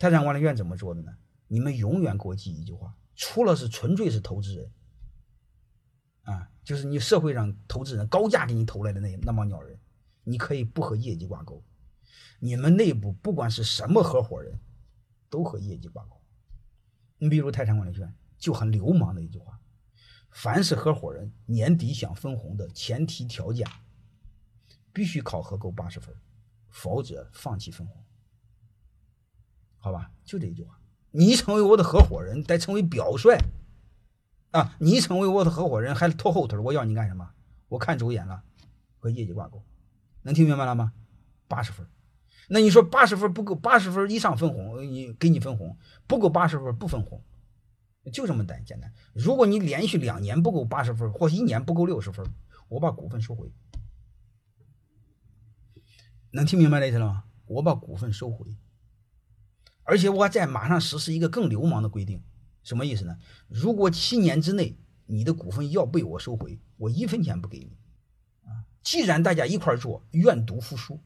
泰山管理院怎么做的呢？你们永远给我记一句话：除了是纯粹是投资人，啊，就是你社会上投资人高价给你投来的那那帮鸟人，你可以不和业绩挂钩。你们内部不管是什么合伙人，都和业绩挂钩。你比如泰山管理院就很流氓的一句话：凡是合伙人年底想分红的前提条件，必须考核够八十分，否则放弃分红。好吧，就这一句话。你成为我的合伙人，得成为表率啊！你成为我的合伙人还拖后腿，我要你干什么？我看走眼了，和业绩挂钩，能听明白了吗？八十分，那你说八十分不够，八十分以上分红，你给你分红，不够八十分不分红，就这么单简单。如果你连续两年不够八十分，或一年不够六十分，我把股份收回。能听明白这意思了吗？我把股份收回。而且我在马上实施一个更流氓的规定，什么意思呢？如果七年之内你的股份要被我收回，我一分钱不给你。啊，既然大家一块做，愿赌服输。